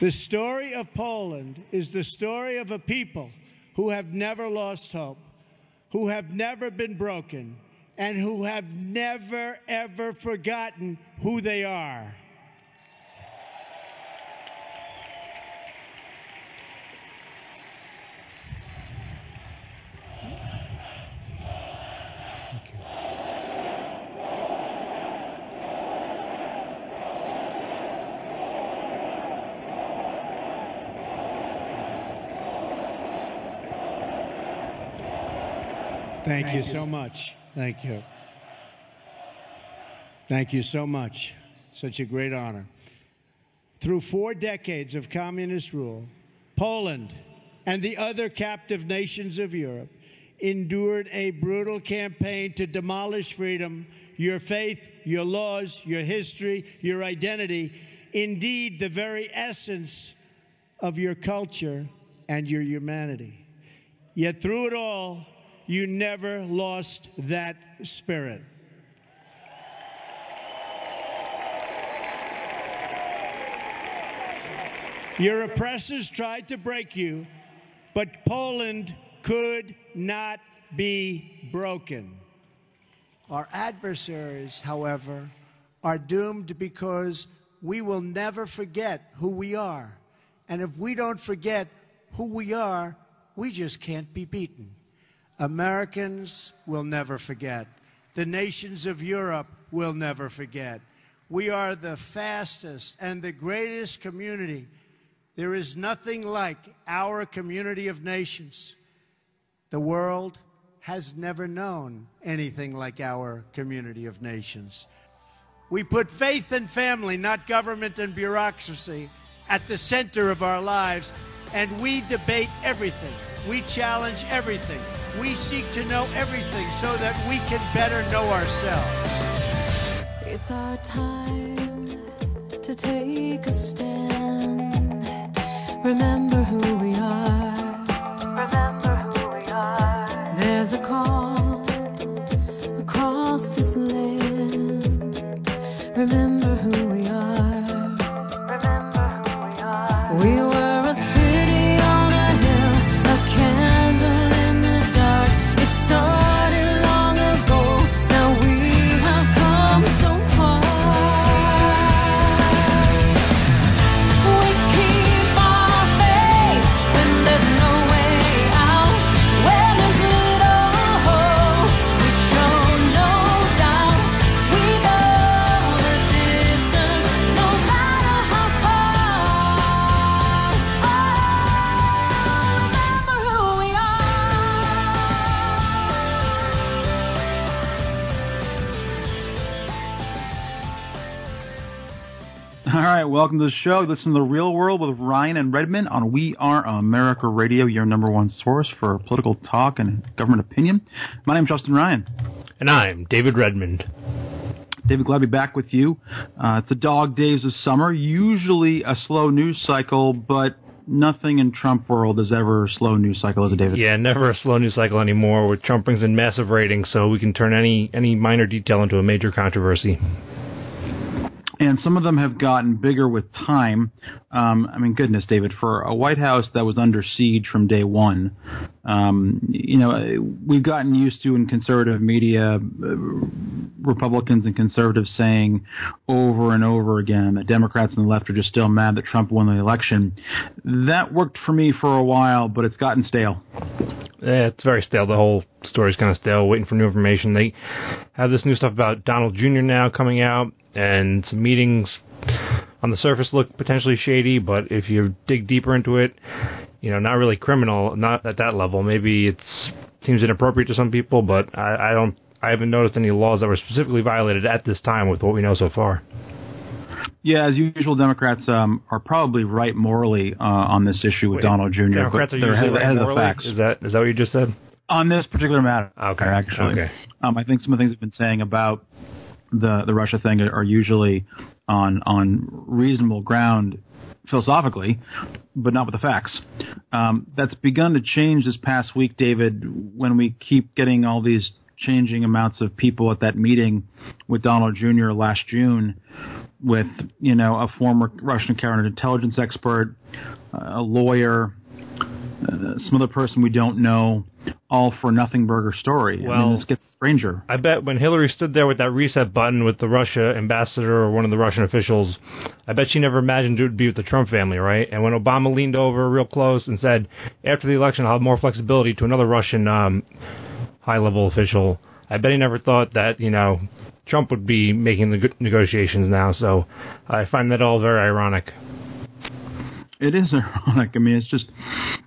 The story of Poland is the story of a people who have never lost hope, who have never been broken, and who have never, ever forgotten who they are. Thank, Thank you, you so much. Thank you. Thank you so much. Such a great honor. Through four decades of communist rule, Poland and the other captive nations of Europe endured a brutal campaign to demolish freedom, your faith, your laws, your history, your identity, indeed, the very essence of your culture and your humanity. Yet through it all, you never lost that spirit. Your oppressors tried to break you, but Poland could not be broken. Our adversaries, however, are doomed because we will never forget who we are. And if we don't forget who we are, we just can't be beaten. Americans will never forget. The nations of Europe will never forget. We are the fastest and the greatest community. There is nothing like our community of nations. The world has never known anything like our community of nations. We put faith and family, not government and bureaucracy, at the center of our lives, and we debate everything. We challenge everything. We seek to know everything so that we can better know ourselves. It's our time to take a stand. Remember who we are. Remember who we are. There's a call welcome to the show. Listen to The Real World with Ryan and Redmond on We Are America Radio, your number one source for political talk and government opinion. My name is Justin Ryan. And I'm David Redmond. David, glad to be back with you. Uh, it's the dog days of summer, usually a slow news cycle, but nothing in Trump world is ever a slow news cycle, is it, David? Yeah, never a slow news cycle anymore. Where Trump brings in massive ratings, so we can turn any any minor detail into a major controversy and some of them have gotten bigger with time. Um, I mean, goodness, David, for a White House that was under siege from day one, um, you know, we've gotten used to in conservative media, uh, Republicans and conservatives saying over and over again that Democrats and the left are just still mad that Trump won the election. That worked for me for a while, but it's gotten stale. Yeah, it's very stale. The whole story's kind of stale. Waiting for new information. They have this new stuff about Donald Jr. now coming out, and some meetings on the surface look potentially shady, but if you dig deeper into it, you know, not really criminal, not at that level. Maybe it seems inappropriate to some people, but I, I don't, I haven't noticed any laws that were specifically violated at this time with what we know so far. Yeah, as usual, Democrats um, are probably right morally uh, on this issue with Wait, Donald Jr. Democrats are usually ahead, right ahead of the facts. Is that is that what you just said? On this particular matter, okay, actually, okay. Um, I think some of the things I've been saying about the the Russia thing are usually on on reasonable ground philosophically, but not with the facts. Um, that's begun to change this past week, David, when we keep getting all these changing amounts of people at that meeting with Donald Jr. last June, with you know a former Russian counterintelligence expert, a lawyer, uh, some other person we don't know, all for nothing burger story. I Well- mean, this gets stranger. I bet when Hillary stood there with that reset button with the Russia ambassador or one of the Russian officials, I bet she never imagined it would be with the Trump family, right? And when Obama leaned over real close and said, after the election, I'll have more flexibility to another Russian um, high level official, I bet he never thought that, you know, Trump would be making the negotiations now. So I find that all very ironic. It is ironic. I mean, it's just.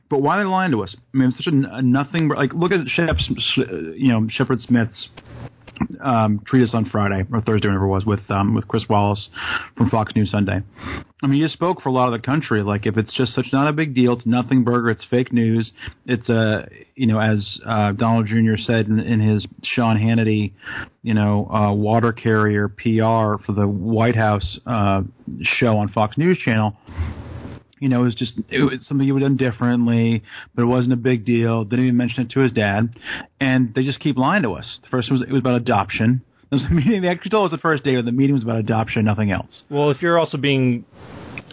But why are they lying to us? I mean, it's such a, a nothing. Like, look at Shep, you know, Shepard Smith's um, treatise on Friday or Thursday, whenever it was, with um, with Chris Wallace from Fox News Sunday. I mean, you spoke for a lot of the country. Like, if it's just such not a big deal, it's nothing burger, it's fake news. It's a, you know, as uh, Donald Jr. said in, in his Sean Hannity, you know, uh, water carrier PR for the White House uh, show on Fox News Channel you know, it was just it was something he would have done differently, but it wasn't a big deal. Didn't even mention it to his dad, and they just keep lying to us. The first was it was about adoption. There was a meeting. They actually told us the first day that the meeting was about adoption, nothing else. Well, if you're also being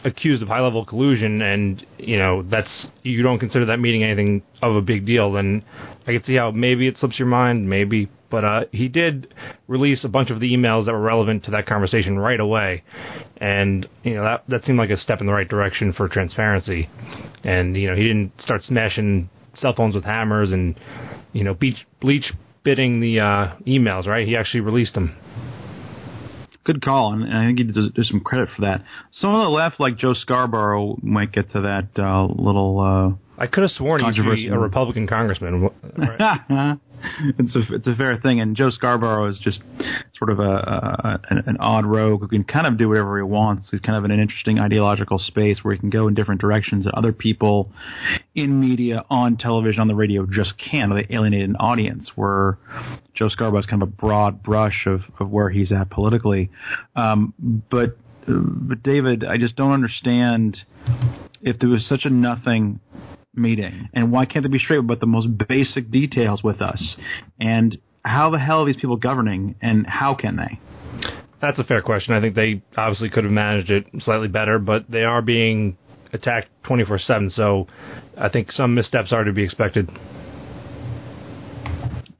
accused of high level collusion and you know that's you don't consider that meeting anything of a big deal, then I can see how maybe it slips your mind, maybe. But uh, he did release a bunch of the emails that were relevant to that conversation right away, and you know that that seemed like a step in the right direction for transparency. And you know he didn't start smashing cell phones with hammers and you know bleach bleach bidding the uh, emails. Right? He actually released them. Good call, and, I think he deserves some credit for that. Some on the left, like Joe Scarborough, might get to that uh, little. I could have sworn he used to be Controversy. a Republican congressman. Right. Uh, it's a it's a fair thing, and Joe Scarborough is just sort of a, a an, an odd rogue who can kind of do whatever he wants. He's kind of in an interesting ideological space where he can go in different directions that other people in media, on television, on the radio just can't. They alienate an audience. Where Joe Scarborough is kind of a broad brush of of where he's at politically, um, but. But David, I just don't understand if there was such a nothing meeting and why can't they be straight about the most basic details with us and how the hell are these people governing and how can they That's a fair question. I think they obviously could have managed it slightly better, but they are being attacked 24 7, so I think some missteps are to be expected.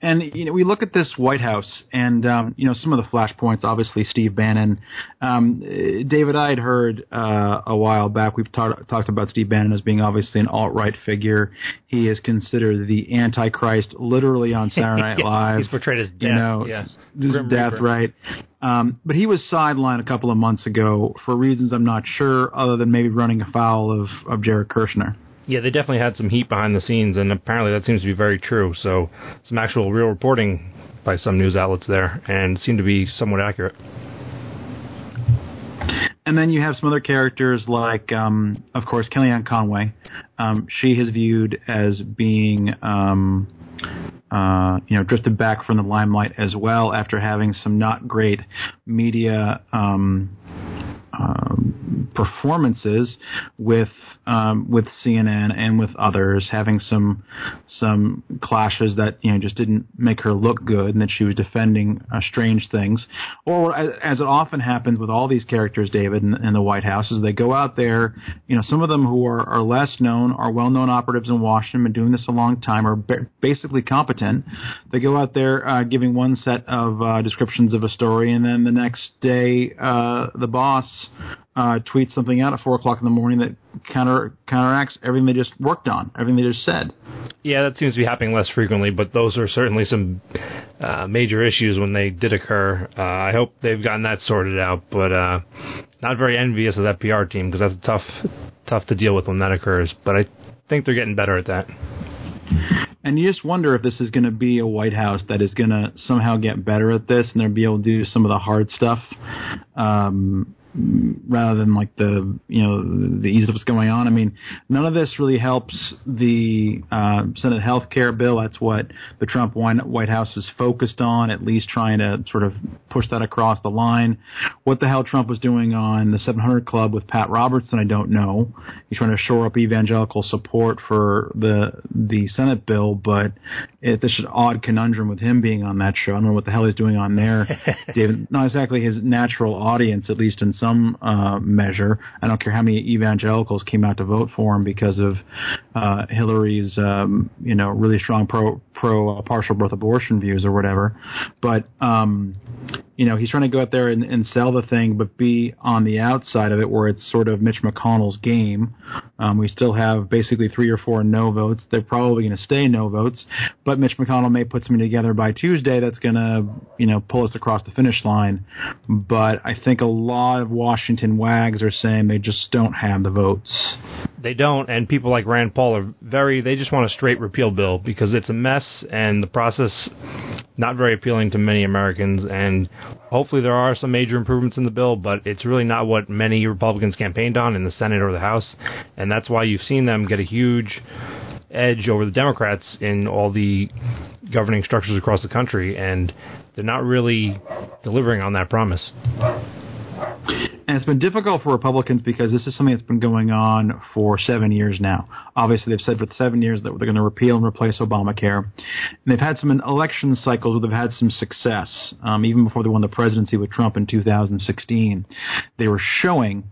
And you know we look at this White House and um, you know some of the flashpoints. Obviously, Steve Bannon. Um, David, I had heard uh, a while back. We've ta- talked about Steve Bannon as being obviously an alt right figure. He is considered the Antichrist, literally on Saturday Night Yeah, Live. he's portrayed as you death, know, yes. this death, Reaper. right? Um, but he was sidelined a couple of months ago for reasons I'm not sure, other than maybe running afoul of of Jared Kushner. Yeah, they definitely had some heat behind the scenes, and apparently that seems to be very true. So, some actual real reporting by some news outlets there, and seemed to be somewhat accurate. And then you have some other characters like, um, of course, Kellyanne Conway. Um, she is viewed as being, um, uh, you know, drifted back from the limelight as well after having some not great media um, performances with um, with CNN and with others, having some some clashes that you know just didn't make her look good, and that she was defending uh, strange things. Or as, it often happens with all these characters, David, in, in the White House, is they go out there. You know, some of them who are, are less known are well known operatives in Washington, been doing this a long time, are ba- basically competent. They go out there uh, giving one set of uh, descriptions of a story, and then the next day, uh, the boss uh, tweets something out at four o'clock in the morning that counter counteracts everything they just worked on, everything they just said. Yeah, that seems to be happening less frequently, but those are certainly some uh, major issues when they did occur. Uh, I hope they've gotten that sorted out, but uh, not very envious of that PR team because that's tough, tough to deal with when that occurs. But I think they're getting better at that. And you just wonder if this is going to be a White House that is going to somehow get better at this and they'll be able to do some of the hard stuff. Um, rather than like the you know the ease of what's going on. I mean, none of this really helps the uh, Senate health care bill. That's what the Trump White House is focused on, at least trying to sort of push that across the line. What the hell Trump was doing on the 700 Club with Pat Robertson, I don't know. He's trying to shore up evangelical support for the the Senate bill, but it, this is an odd conundrum with him being on that show. I don't know what the hell he's doing on there, David. Not exactly his natural audience, at least in some uh, measure. I don't care how many evangelicals came out to vote for him because of uh, Hillary's, um, you know, really strong pro pro uh, partial birth abortion views or whatever. But um, you know, he's trying to go out there and, and sell the thing, but be on the outside of it, where it's sort of Mitch McConnell's game. Um, we still have basically three or four no votes. They're probably going to stay no votes, but Mitch McConnell may put something together by Tuesday that's going to, you know, pull us across the finish line. But I think a lot of Washington wags are saying they just don't have the votes. They don't, and people like Rand Paul are very. They just want a straight repeal bill because it's a mess and the process not very appealing to many Americans. And hopefully there are some major improvements in the bill, but it's really not what many Republicans campaigned on in the Senate or the House, and that's why you've seen them get a huge edge over the Democrats in all the governing structures across the country, and they're not really delivering on that promise. And it's been difficult for Republicans because this is something that's been going on for seven years now. Obviously, they've said for seven years that they're going to repeal and replace Obamacare. And they've had some election cycles where they've had some success. Um, even before they won the presidency with Trump in 2016, they were showing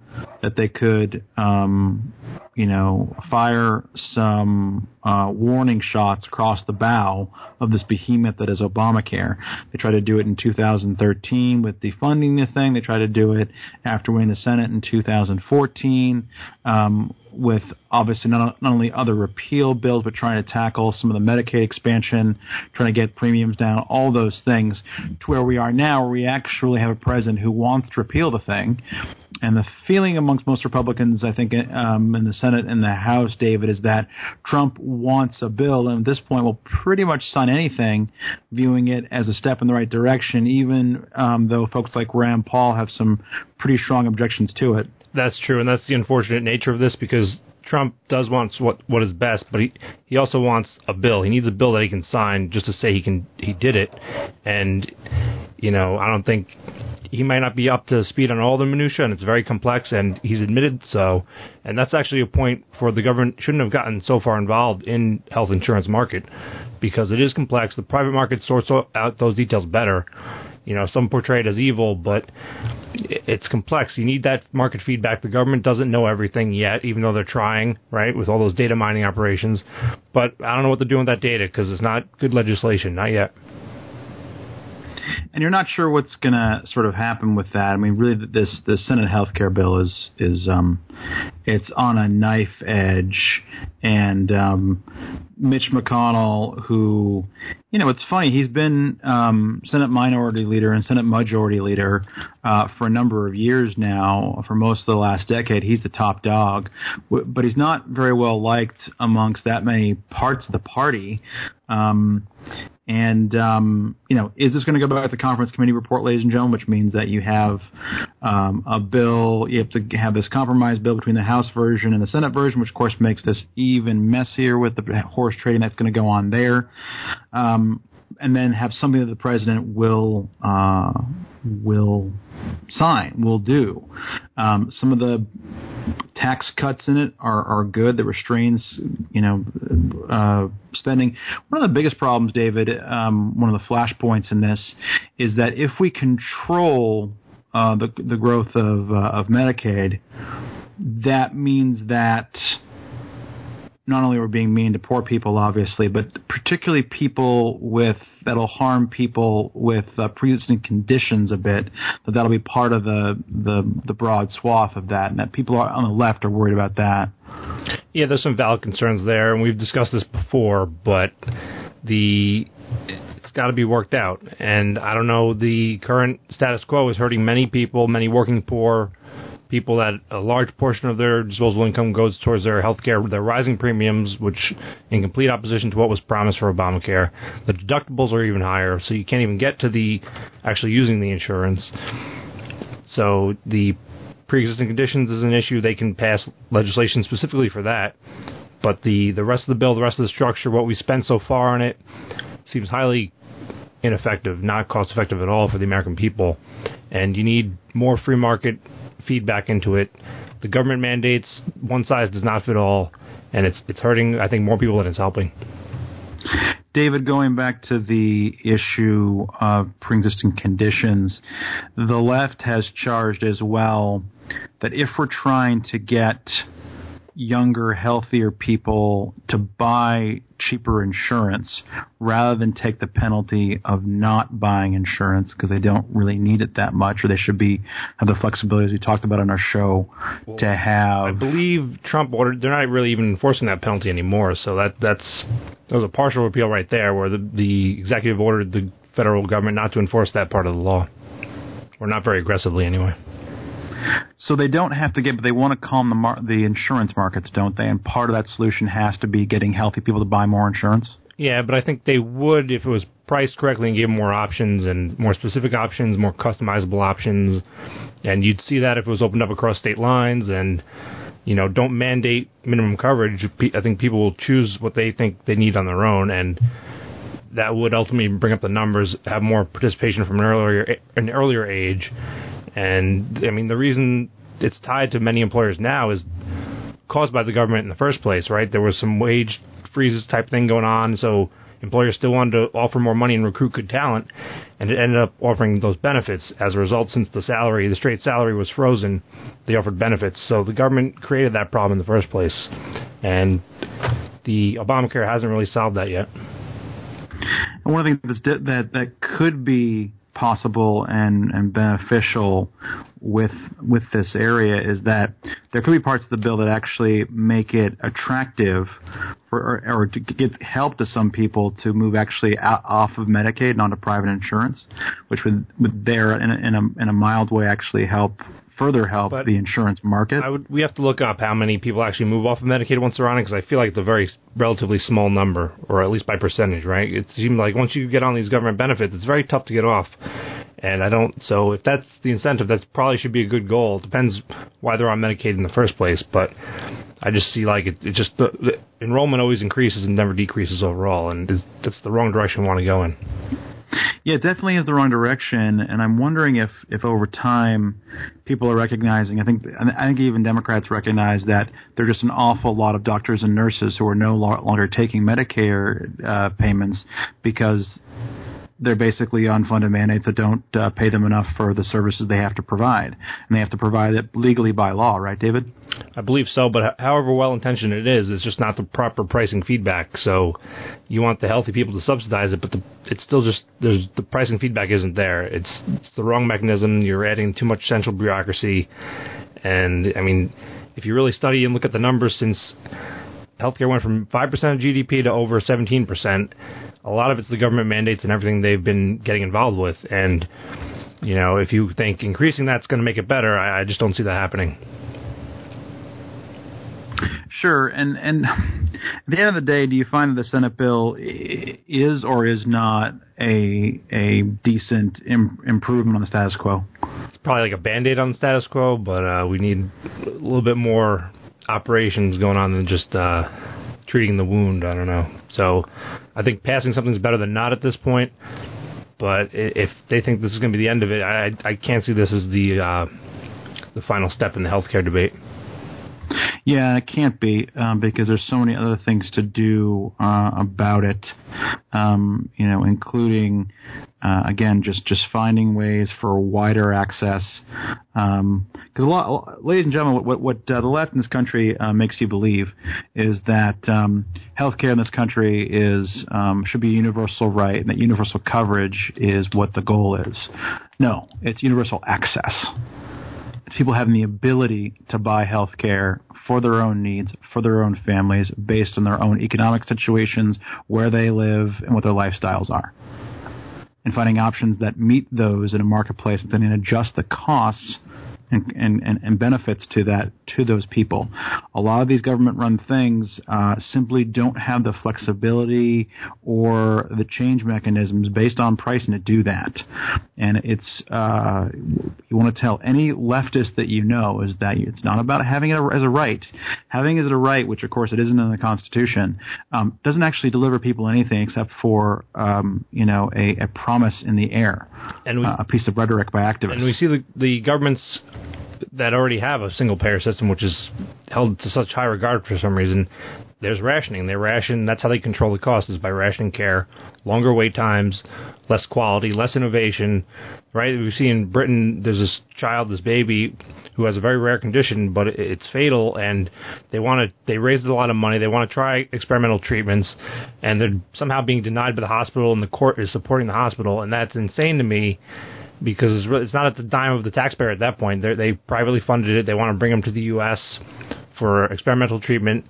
that they could, um, you know, fire some uh, warning shots across the bow of this behemoth that is Obamacare. They tried to do it in 2013 with the thing. They tried to do it after winning the Senate in 2014. Um, with obviously not, not only other repeal bills, but trying to tackle some of the Medicaid expansion, trying to get premiums down, all those things, to where we are now, where we actually have a president who wants to repeal the thing. And the feeling amongst most Republicans, I think, um, in the Senate and the House, David, is that Trump wants a bill, and at this point will pretty much sign anything, viewing it as a step in the right direction, even um, though folks like Rand Paul have some pretty strong objections to it. That's true, and that's the unfortunate nature of this because Trump does want what what is best, but he he also wants a bill. He needs a bill that he can sign just to say he can he did it. And you know, I don't think he might not be up to speed on all the minutia, and it's very complex, and he's admitted so. And that's actually a point for the government shouldn't have gotten so far involved in health insurance market because it is complex. The private market sorts out those details better you know, some portray it as evil, but it's complex. You need that market feedback. The government doesn't know everything yet, even though they're trying, right, with all those data mining operations. But I don't know what they're doing with that data because it's not good legislation, not yet and you're not sure what's going to sort of happen with that. I mean, really, this the Senate health care bill is is um, it's on a knife edge, and um, Mitch McConnell, who you know, it's funny, he's been um, Senate Minority Leader and Senate Majority Leader uh, for a number of years now. For most of the last decade, he's the top dog, but he's not very well liked amongst that many parts of the party. Um, and um, you know, is this going to go back to the conference committee report, ladies and gentlemen? Which means that you have um, a bill, you have to have this compromise bill between the House version and the Senate version, which of course makes this even messier with the horse trading that's going to go on there. Um, and then have something that the president will uh, will sign, will do. Um, some of the tax cuts in it are, are good. The restrains, you know, uh, spending. One of the biggest problems, David, um, one of the flashpoints in this, is that if we control uh, the the growth of uh, of Medicaid, that means that not only we're being mean to poor people, obviously, but particularly people with that'll harm people with uh, pre-existing conditions a bit. That that'll be part of the, the the broad swath of that, and that people on the left are worried about that. Yeah, there's some valid concerns there, and we've discussed this before, but the it's got to be worked out. And I don't know, the current status quo is hurting many people, many working poor people that a large portion of their disposable income goes towards their health care, their rising premiums, which in complete opposition to what was promised for Obamacare. The deductibles are even higher, so you can't even get to the actually using the insurance. So the pre-existing conditions is an issue, they can pass legislation specifically for that. But the the rest of the bill, the rest of the structure, what we spent so far on it, seems highly ineffective, not cost effective at all for the American people. And you need more free market feedback into it. The government mandates one size does not fit all, and it's it's hurting. I think more people than it's helping. David, going back to the issue of pre-existing conditions, the left has charged as well that if we're trying to get younger, healthier people to buy cheaper insurance rather than take the penalty of not buying insurance because they don't really need it that much or they should be have the flexibility as we talked about on our show well, to have I believe Trump ordered they're not really even enforcing that penalty anymore so that that's that was a partial repeal right there where the the executive ordered the federal government not to enforce that part of the law. Or not very aggressively anyway so they don't have to get, but they want to calm the mar- the insurance markets, don't they? And part of that solution has to be getting healthy people to buy more insurance. Yeah, but I think they would if it was priced correctly and gave more options and more specific options, more customizable options. And you'd see that if it was opened up across state lines and you know, don't mandate minimum coverage. I think people will choose what they think they need on their own, and that would ultimately bring up the numbers, have more participation from an earlier an earlier age, and I mean, the reason it's tied to many employers now is caused by the government in the first place, right? There was some wage freezes type thing going on, so employers still wanted to offer more money and recruit good talent, and it ended up offering those benefits. As a result, since the salary, the straight salary was frozen, they offered benefits. So the government created that problem in the first place, and the Obamacare hasn't really solved that yet. And one of the things that that could be possible and, and beneficial with with this area is that there could be parts of the bill that actually make it attractive for, or, or to get help to some people to move actually out, off of Medicaid and onto private insurance, which would, would there in a, in a, in a mild way actually help further help but the insurance market. Would, we have to look up how many people actually move off of Medicaid once they're on it because I feel like it's a very relatively small number, or at least by percentage, right? It seems like once you get on these government benefits, it's very tough to get off. And I don't. So if that's the incentive, that probably should be a good goal. It depends why they're on Medicaid in the first place, but I just see like it, it just the, the enrollment always increases and never decreases overall, and that's the wrong direction we want to go in. Yeah, it definitely is the wrong direction, and I'm wondering if, if over time people are recognizing. I think I think even Democrats recognize that there are just an awful lot of doctors and nurses who are no longer taking Medicare uh, payments because they're basically unfunded mandates that don't uh, pay them enough for the services they have to provide, and they have to provide it legally by law, right, David? I believe so, but however well intentioned it is, it's just not the proper pricing feedback. So you want the healthy people to subsidize it, but the, it's still just there's the pricing feedback isn't there. It's, it's the wrong mechanism. You're adding too much central bureaucracy, and I mean, if you really study and look at the numbers since healthcare went from 5% of GDP to over 17%. A lot of it's the government mandates and everything they've been getting involved with. And, you know, if you think increasing that's going to make it better, I, I just don't see that happening. Sure, and and at the end of the day, do you find that the Senate bill is or is not a a decent Im- improvement on the status quo? It's probably like a band aid on the status quo, but uh, we need a little bit more operations going on than just uh, treating the wound. I don't know. So I think passing something's better than not at this point. But if they think this is going to be the end of it, I, I can't see this as the uh, the final step in the healthcare debate. Yeah, it can't be um, because there's so many other things to do uh, about it. Um, you know, including uh, again just just finding ways for wider access. Because um, a lot, ladies and gentlemen, what what uh, the left in this country uh, makes you believe is that um, healthcare in this country is um, should be a universal right, and that universal coverage is what the goal is. No, it's universal access people having the ability to buy health care for their own needs, for their own families, based on their own economic situations, where they live, and what their lifestyles are. And finding options that meet those in a marketplace and then adjust the costs and, and, and benefits to that to those people. A lot of these government-run things uh, simply don't have the flexibility or the change mechanisms based on pricing to do that. And it's uh, you want to tell any leftist that you know is that it's not about having it as a right. Having it as a right, which of course it isn't in the Constitution, um, doesn't actually deliver people anything except for um, you know a, a, promise in the air, and we, uh, a piece of rhetoric by activists. And we see the the governments that already have a single payer system, which is held to such high regard for some reason, there's rationing. They ration. That's how they control the cost is by rationing care, longer wait times, less quality, less innovation. Right? We see in Britain, there's this child, this baby, who has a very rare condition, but it's fatal, and they want to. They raised a lot of money. They want to try experimental treatments, and they're somehow being denied by the hospital, and the court is supporting the hospital, and that's insane to me because it's, not at the dime of the taxpayer at that point. They're, they privately funded it. They want to bring them to the U.S. for experimental treatment,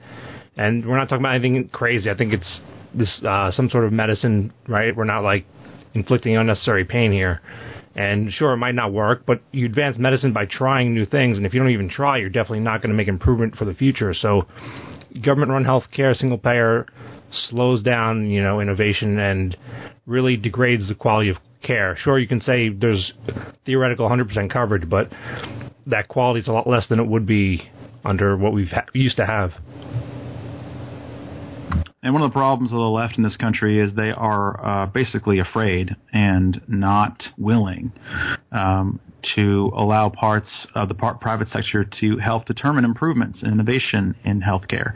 and we're not talking about anything crazy. I think it's this uh, some sort of medicine, right? We're not like inflicting unnecessary pain here. And sure, it might not work, but you advance medicine by trying new things. And if you don't even try, you're definitely not going to make improvement for the future. So, government-run healthcare, single payer, slows down, you know, innovation and really degrades the quality of care. Sure, you can say there's theoretical 100% coverage, but that quality is a lot less than it would be under what we've ha- used to have. And one of the problems of the left in this country is they are uh, basically afraid and not willing um, to allow parts of the part, private sector to help determine improvements and innovation in healthcare.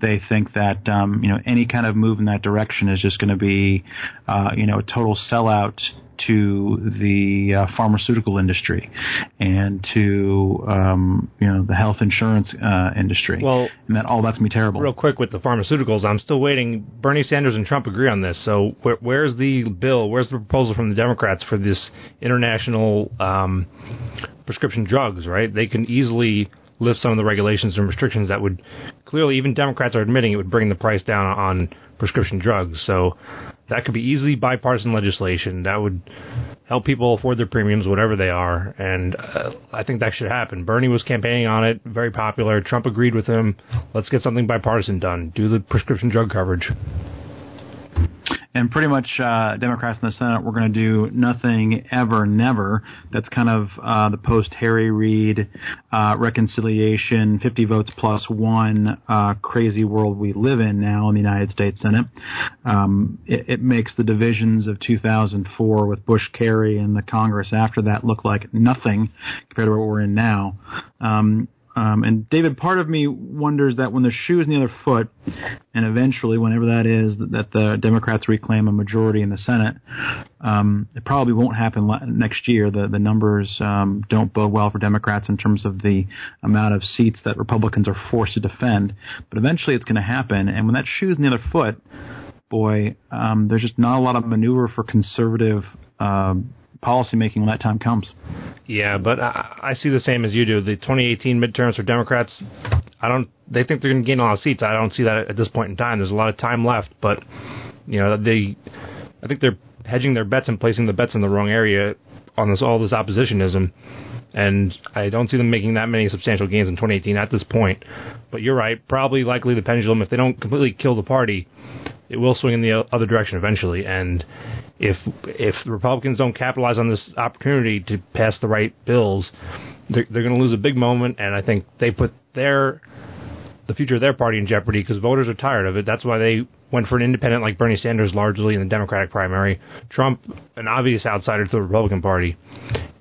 They think that um, you know any kind of move in that direction is just going to be uh, you know a total sellout to the uh, pharmaceutical industry and to um, you know the health insurance uh, industry. Well, and that all that's be terrible. Real quick with the pharmaceuticals, I'm still waiting. Bernie Sanders and Trump agree on this. So where, where's the bill? Where's the proposal from the Democrats for this international um, prescription drugs? Right? They can easily lift some of the regulations and restrictions that would clearly even Democrats are admitting it would bring the price down on prescription drugs. So that could be easily bipartisan legislation. That would help people afford their premiums, whatever they are. And uh, I think that should happen. Bernie was campaigning on it, very popular. Trump agreed with him. Let's get something bipartisan done. Do the prescription drug coverage and pretty much uh, Democrats in the Senate were going to do nothing ever, never. That's kind of uh, the post Harry Reid uh, reconciliation, 50 votes plus one uh, crazy world we live in now in the United States Senate. Um, it, it, makes the divisions of 2004 with Bush Kerry and the Congress after that look like nothing compared to what we're in now. Um, um, and David, part of me wonders that when the shoe is in the other foot, and eventually, whenever that is, that the Democrats reclaim a majority in the Senate, um, it probably won't happen next year. The the numbers um, don't bode well for Democrats in terms of the amount of seats that Republicans are forced to defend. But eventually, it's going to happen. And when that shoe is in the other foot, boy, um, there's just not a lot of maneuver for conservative. Uh, policymaking when that time comes. Yeah, but I, I see the same as you do. The 2018 midterms for Democrats, I don't. They think they're going to gain a lot of seats. I don't see that at this point in time. There's a lot of time left, but you know they. I think they're hedging their bets and placing the bets in the wrong area on this all this oppositionism, and I don't see them making that many substantial gains in 2018 at this point. But you're right. Probably likely the pendulum, if they don't completely kill the party, it will swing in the other direction eventually. And if if the Republicans don't capitalize on this opportunity to pass the right bills, they're, they're going to lose a big moment. And I think they put their the future of their party in jeopardy because voters are tired of it. That's why they went for an independent like Bernie Sanders largely in the Democratic primary. Trump, an obvious outsider to the Republican Party,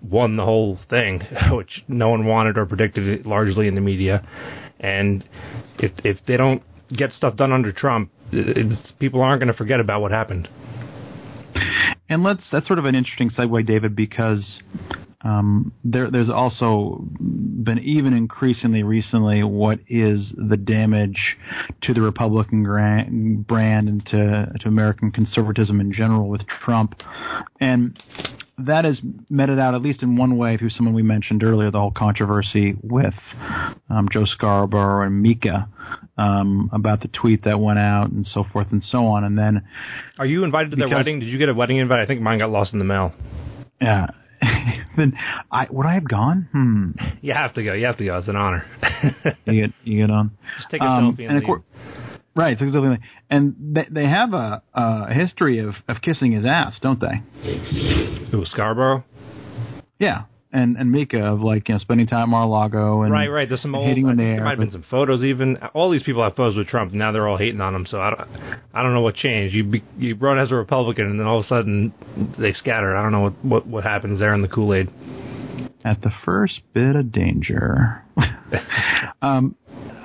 won the whole thing, which no one wanted or predicted largely in the media. And if if they don't get stuff done under Trump, people aren't going to forget about what happened. And let's that's sort of an interesting segue, David, because um, there, there's also been even increasingly recently what is the damage to the Republican brand and to, to American conservatism in general with Trump, and that is meted out at least in one way through someone we mentioned earlier, the whole controversy with um, Joe Scarborough and Mika um, about the tweet that went out and so forth and so on. And then, are you invited to their wedding? Did you get a wedding invite? I think mine got lost in the mail. Yeah. then I would I have gone? Hmm. You have to go. You have to go. It's an honor. You get you get on. Just take a Um, selfie and and course, right, exactly. And they they have a a history of of kissing his ass, don't they? Ooh, Scarborough. Yeah, and and Mika of like you know spending time at Mar-a-Lago and Right, right. There's some old. hating when they there might have been some photos. Even all these people have photos with Trump. Now they're all hating on him. So I don't. I don't know what changed. You be, you run as a Republican, and then all of a sudden they scatter. I don't know what what, what happens there in the Kool Aid. at the first bit of danger. um,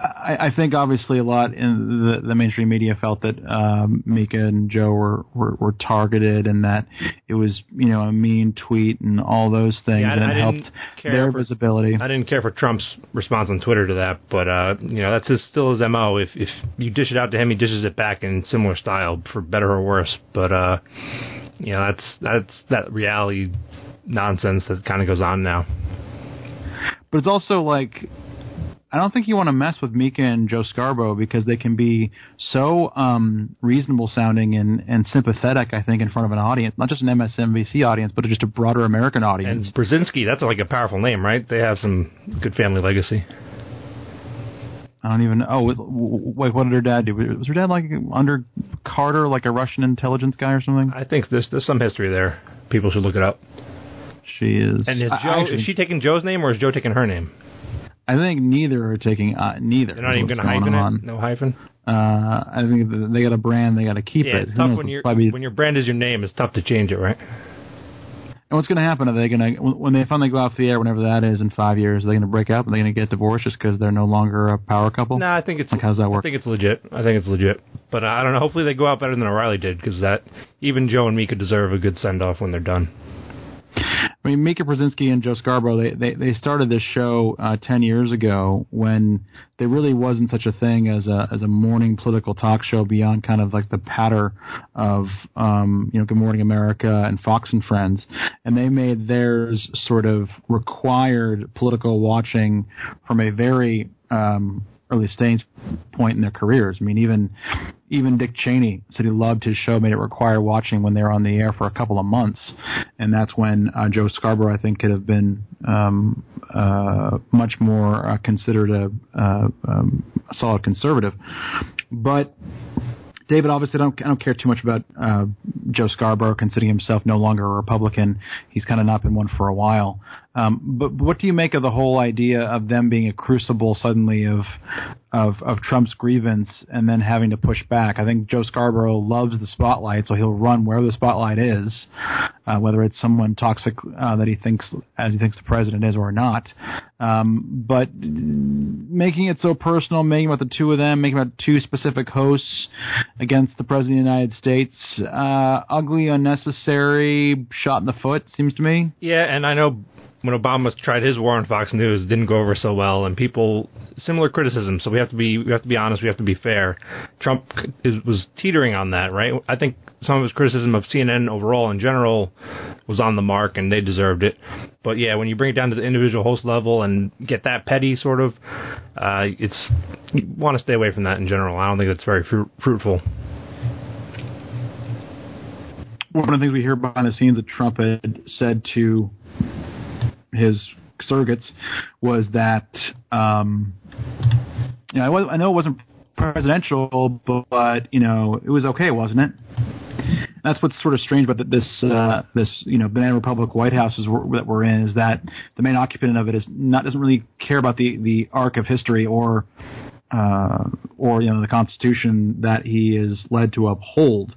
I, I think obviously a lot in the, the mainstream media felt that um, Mika and Joe were, were, were targeted and that it was you know a mean tweet and all those things Yeah, I- it helped their for- visibility. I didn't care for Trump's response on Twitter to that, but uh, you know that's his, still his mo. If if you dish it out to him, he dishes it back in similar style, for better or worse. But uh, you know that's that's that reality nonsense that kind of goes on now. But it's also like I don't think you want to mess with Mika and Joe Scarborough because they can be so um, reasonable sounding and, and sympathetic. I think in front of an audience, not just an MSNBC audience, but just a broader American audience. And Brzezinski, that's like a powerful name, right? They have some good family legacy. I don't even. Know oh, was- wait, what did her dad do? Was her dad like under Carter, like a Russian intelligence guy or something? I think there's there's some history there. People should look it up. She is. And is I- Joe actually, is she taking Joe's name or is Joe taking her name? I think neither are taking uh, neither. They're not even going to hyphen on. it. No hyphen. Uh, I think they got a brand. They got to keep Yeah, it. it's Who tough knows, when your probably- when your brand is your name. It's tough to change it, right? And what's going to happen? Are they going to, when they finally go off the air, whenever that is in five years, are they going to break up? Are they going to get divorced just because they're no longer a power couple? No, I think it's. Like, how's that work? I think it's legit. I think it's legit. But uh, I don't know. Hopefully, they go out better than O'Reilly did because that even Joe and Mika deserve a good send off when they're done. I mean, Mika Brzezinski and Joe Scarborough, they, they, they started this show uh, 10 years ago when there really wasn't such a thing as a, as a morning political talk show beyond kind of like the patter of, um, you know, Good Morning America and Fox and Friends. And they made theirs sort of required political watching from a very, um, early stage point in their careers. I mean, even even Dick Cheney said he loved his show, made it require watching when they were on the air for a couple of months, and that's when uh, Joe Scarborough, I think, could have been um, uh, much more uh, considered a, uh, um, a solid conservative. But David, obviously, I don't, I don't care too much about uh, Joe Scarborough, considering himself no longer a Republican. He's kind of not been one for a while. Um, but, what do you make of the whole idea of them being a crucible suddenly of, of of Trump's grievance and then having to push back? I think Joe Scarborough loves the spotlight, so he'll run wherever the spotlight is, uh, whether it's someone toxic uh, that he thinks as he thinks the president is or not. Um, but making it so personal, making about the two of them, making about two specific hosts against the president of the United States, uh, ugly, unnecessary, shot in the foot, seems to me. Yeah, and I know when Obama tried his war on Fox News, didn't go over so well, and people similar criticism. So we have to be we have to be honest. We have to be fair. Trump is, was teetering on that, right? I think some of his criticism of CNN overall in general was on the mark, and they deserved it. But yeah, when you bring it down to the individual host level and get that petty, sort of, uh, it's you want to stay away from that in general. I don't think that's very fruit, fruitful. One of the things we hear behind the scenes that Trump had said to his surrogates was that, um, you know, I, was, I know it wasn't presidential, but, but you know, it was okay, wasn't it? That's what's sort of strange about this uh, this you know Banana Republic White House is, that we're in is that the main occupant of it is not doesn't really care about the the arc of history or uh, or you know the Constitution that he is led to uphold,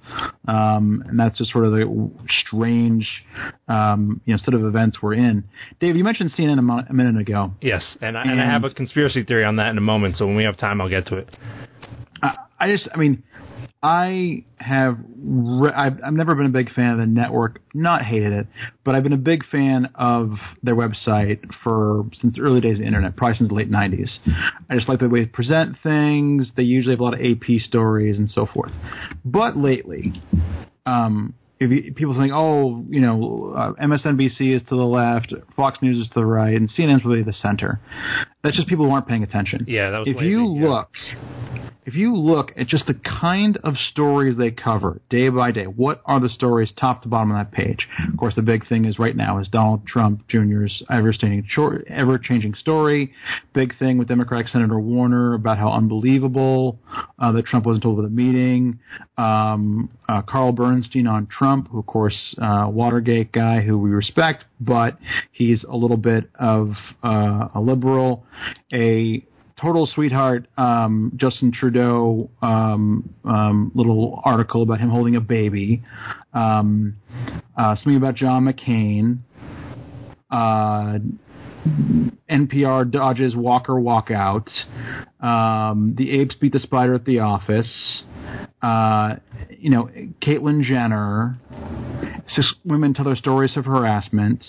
um, and that's just sort of the strange um, you know set of events we're in. Dave, you mentioned CNN a, mo- a minute ago. Yes, and I, and I have a conspiracy theory on that in a moment. So when we have time, I'll get to it. I, I just, I mean, I have, re- I've, I've never been a big fan of the network. Not hated it, but I've been a big fan of their website for since the early days of the internet, probably since the late '90s. I just like the way they present things. They usually have a lot of AP stories and so forth. But lately, um, if you, people think, oh, you know, uh, MSNBC is to the left, Fox News is to the right, and CNN's really the center. That's just people who aren't paying attention. Yeah, that was If lazy, you yeah. look, if you look at just the kind of stories they cover day by day, what are the stories top to bottom on that page? Of course, the big thing is right now is Donald Trump Jr.'s ever-changing, ever-changing story. Big thing with Democratic Senator Warner about how unbelievable uh, that Trump wasn't told of the meeting. Um, uh, Carl Bernstein on Trump, who of course uh, Watergate guy who we respect, but he's a little bit of uh, a liberal. A total sweetheart um, Justin Trudeau um, um, little article about him holding a baby, um, uh, something about John McCain. Uh, NPR dodges Walker walkout. Um, the apes beat the spider at the office. Uh, you know, Caitlyn Jenner. Six women tell their stories of harassment.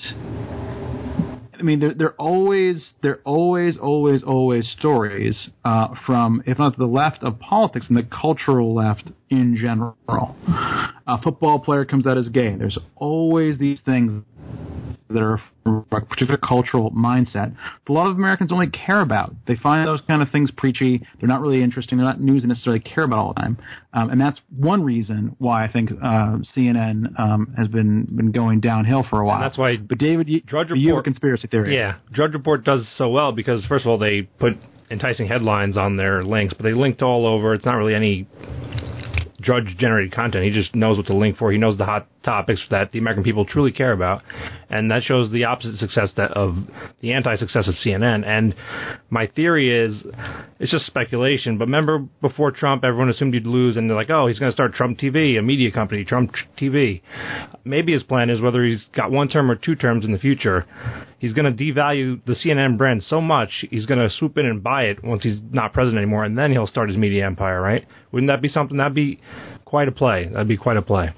I mean, they're, they're always they're always always always stories uh, from, if not the left of politics, and the cultural left in general. A football player comes out as gay. There's always these things that are a particular cultural mindset a lot of Americans only care about. They find those kind of things preachy. They're not really interesting. They're not news they necessarily care about all the time. Um, and that's one reason why I think uh, CNN um, has been been going downhill for a while. And that's why. But David, you, Drudge Report, you a conspiracy theory. Yeah, Drudge Report does so well because first of all they put enticing headlines on their links, but they linked all over. It's not really any Drudge generated content. He just knows what to link for. He knows the hot topics that the American people truly care about, and that shows the opposite success that of the anti-success of CNN. And my theory is, it's just speculation. But remember, before Trump, everyone assumed he'd lose, and they're like, "Oh, he's going to start Trump TV, a media company, Trump TV." Maybe his plan is whether he's got one term or two terms in the future, he's going to devalue the CNN brand so much he's going to swoop in and buy it once he's not president anymore, and then he'll start his media empire. Right? Wouldn't that be something? That'd be quite a play. That'd be quite a play.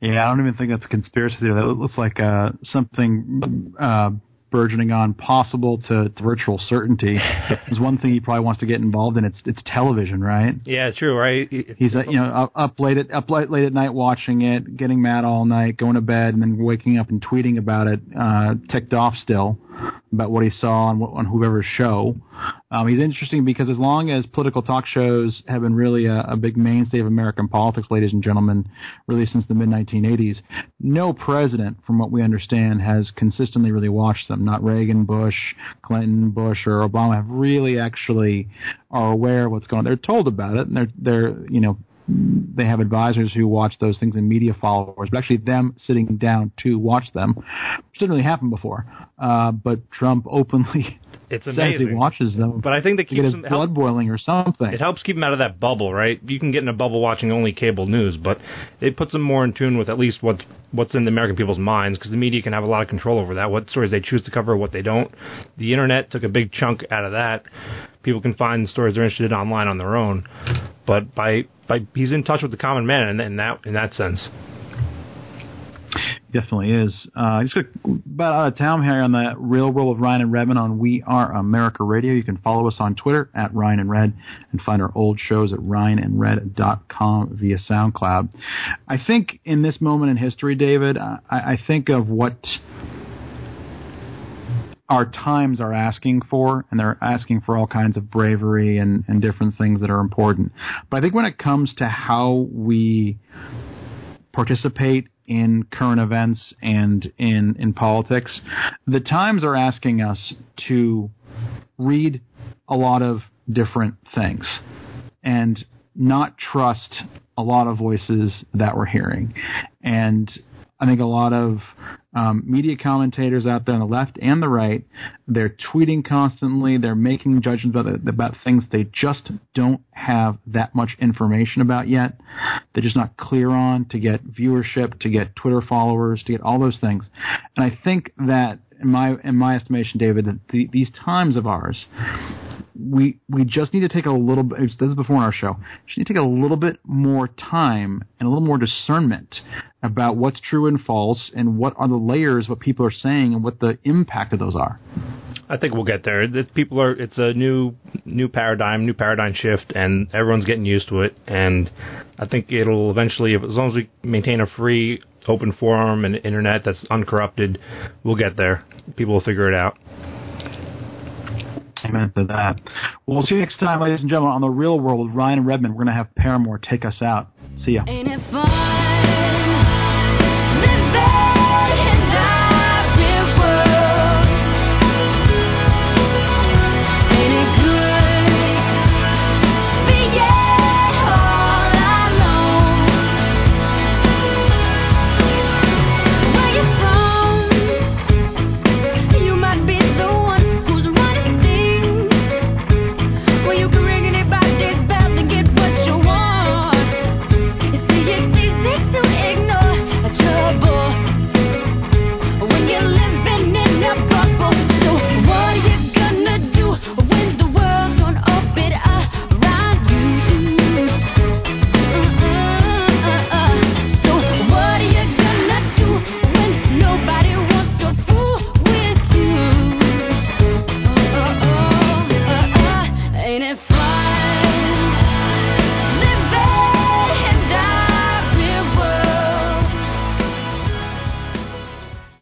Yeah, I don't even think that's a conspiracy theory. That looks like uh, something uh, burgeoning on possible to, to virtual certainty. There's one thing he probably wants to get involved in. It's it's television, right? Yeah, true, right? He's uh, you know up, up late at up late, late at night watching it, getting mad all night, going to bed, and then waking up and tweeting about it, uh, ticked off still about what he saw on, on whoever's show. Um, he's interesting because as long as political talk shows have been really a, a big mainstay of American politics, ladies and gentlemen, really since the mid 1980s, no president, from what we understand, has consistently really watched them. Not Reagan, Bush, Clinton, Bush, or Obama have really actually are aware of what's going on. They're told about it, and they're they're you know they have advisors who watch those things and media followers, but actually them sitting down to watch them, which didn't really happen before. Uh, but Trump openly it's says amazing. he watches them. But I think that keeps him blood boiling or something. It helps keep him out of that bubble, right? You can get in a bubble watching only cable news, but it puts them more in tune with at least what's what's in the American people's minds because the media can have a lot of control over that. What stories they choose to cover, what they don't. The internet took a big chunk out of that. People can find the stories they're interested in online on their own, but by by he's in touch with the common man in, in that in that sense. Definitely is. Uh, just got about out of town here on the Real World of Ryan and Redman on We Are America Radio. You can follow us on Twitter at Ryan and Red and find our old shows at ryanandred.com via SoundCloud. I think in this moment in history, David, I, I think of what our times are asking for, and they're asking for all kinds of bravery and, and different things that are important. But I think when it comes to how we participate in current events and in, in politics, the times are asking us to read a lot of different things and not trust a lot of voices that we're hearing. And I think a lot of um, media commentators out there on the left and the right, they're tweeting constantly. They're making judgments about, about things they just don't have that much information about yet. They're just not clear on to get viewership, to get Twitter followers, to get all those things. And I think that, in my in my estimation, David, that the, these times of ours, we we just need to take a little bit. This is before our show. Just need to take a little bit more time and a little more discernment about what's true and false, and what are the layers, what people are saying, and what the impact of those are. I think we'll get there. It's, people are. It's a new new paradigm, new paradigm shift, and everyone's getting used to it. And I think it'll eventually, as long as we maintain a free, open forum and internet that's uncorrupted, we'll get there. People will figure it out. Amen to that. Well, we'll see you next time, ladies and gentlemen, on the Real World with Ryan and Redmond. We're going to have Paramore take us out. See ya. Ain't it fun?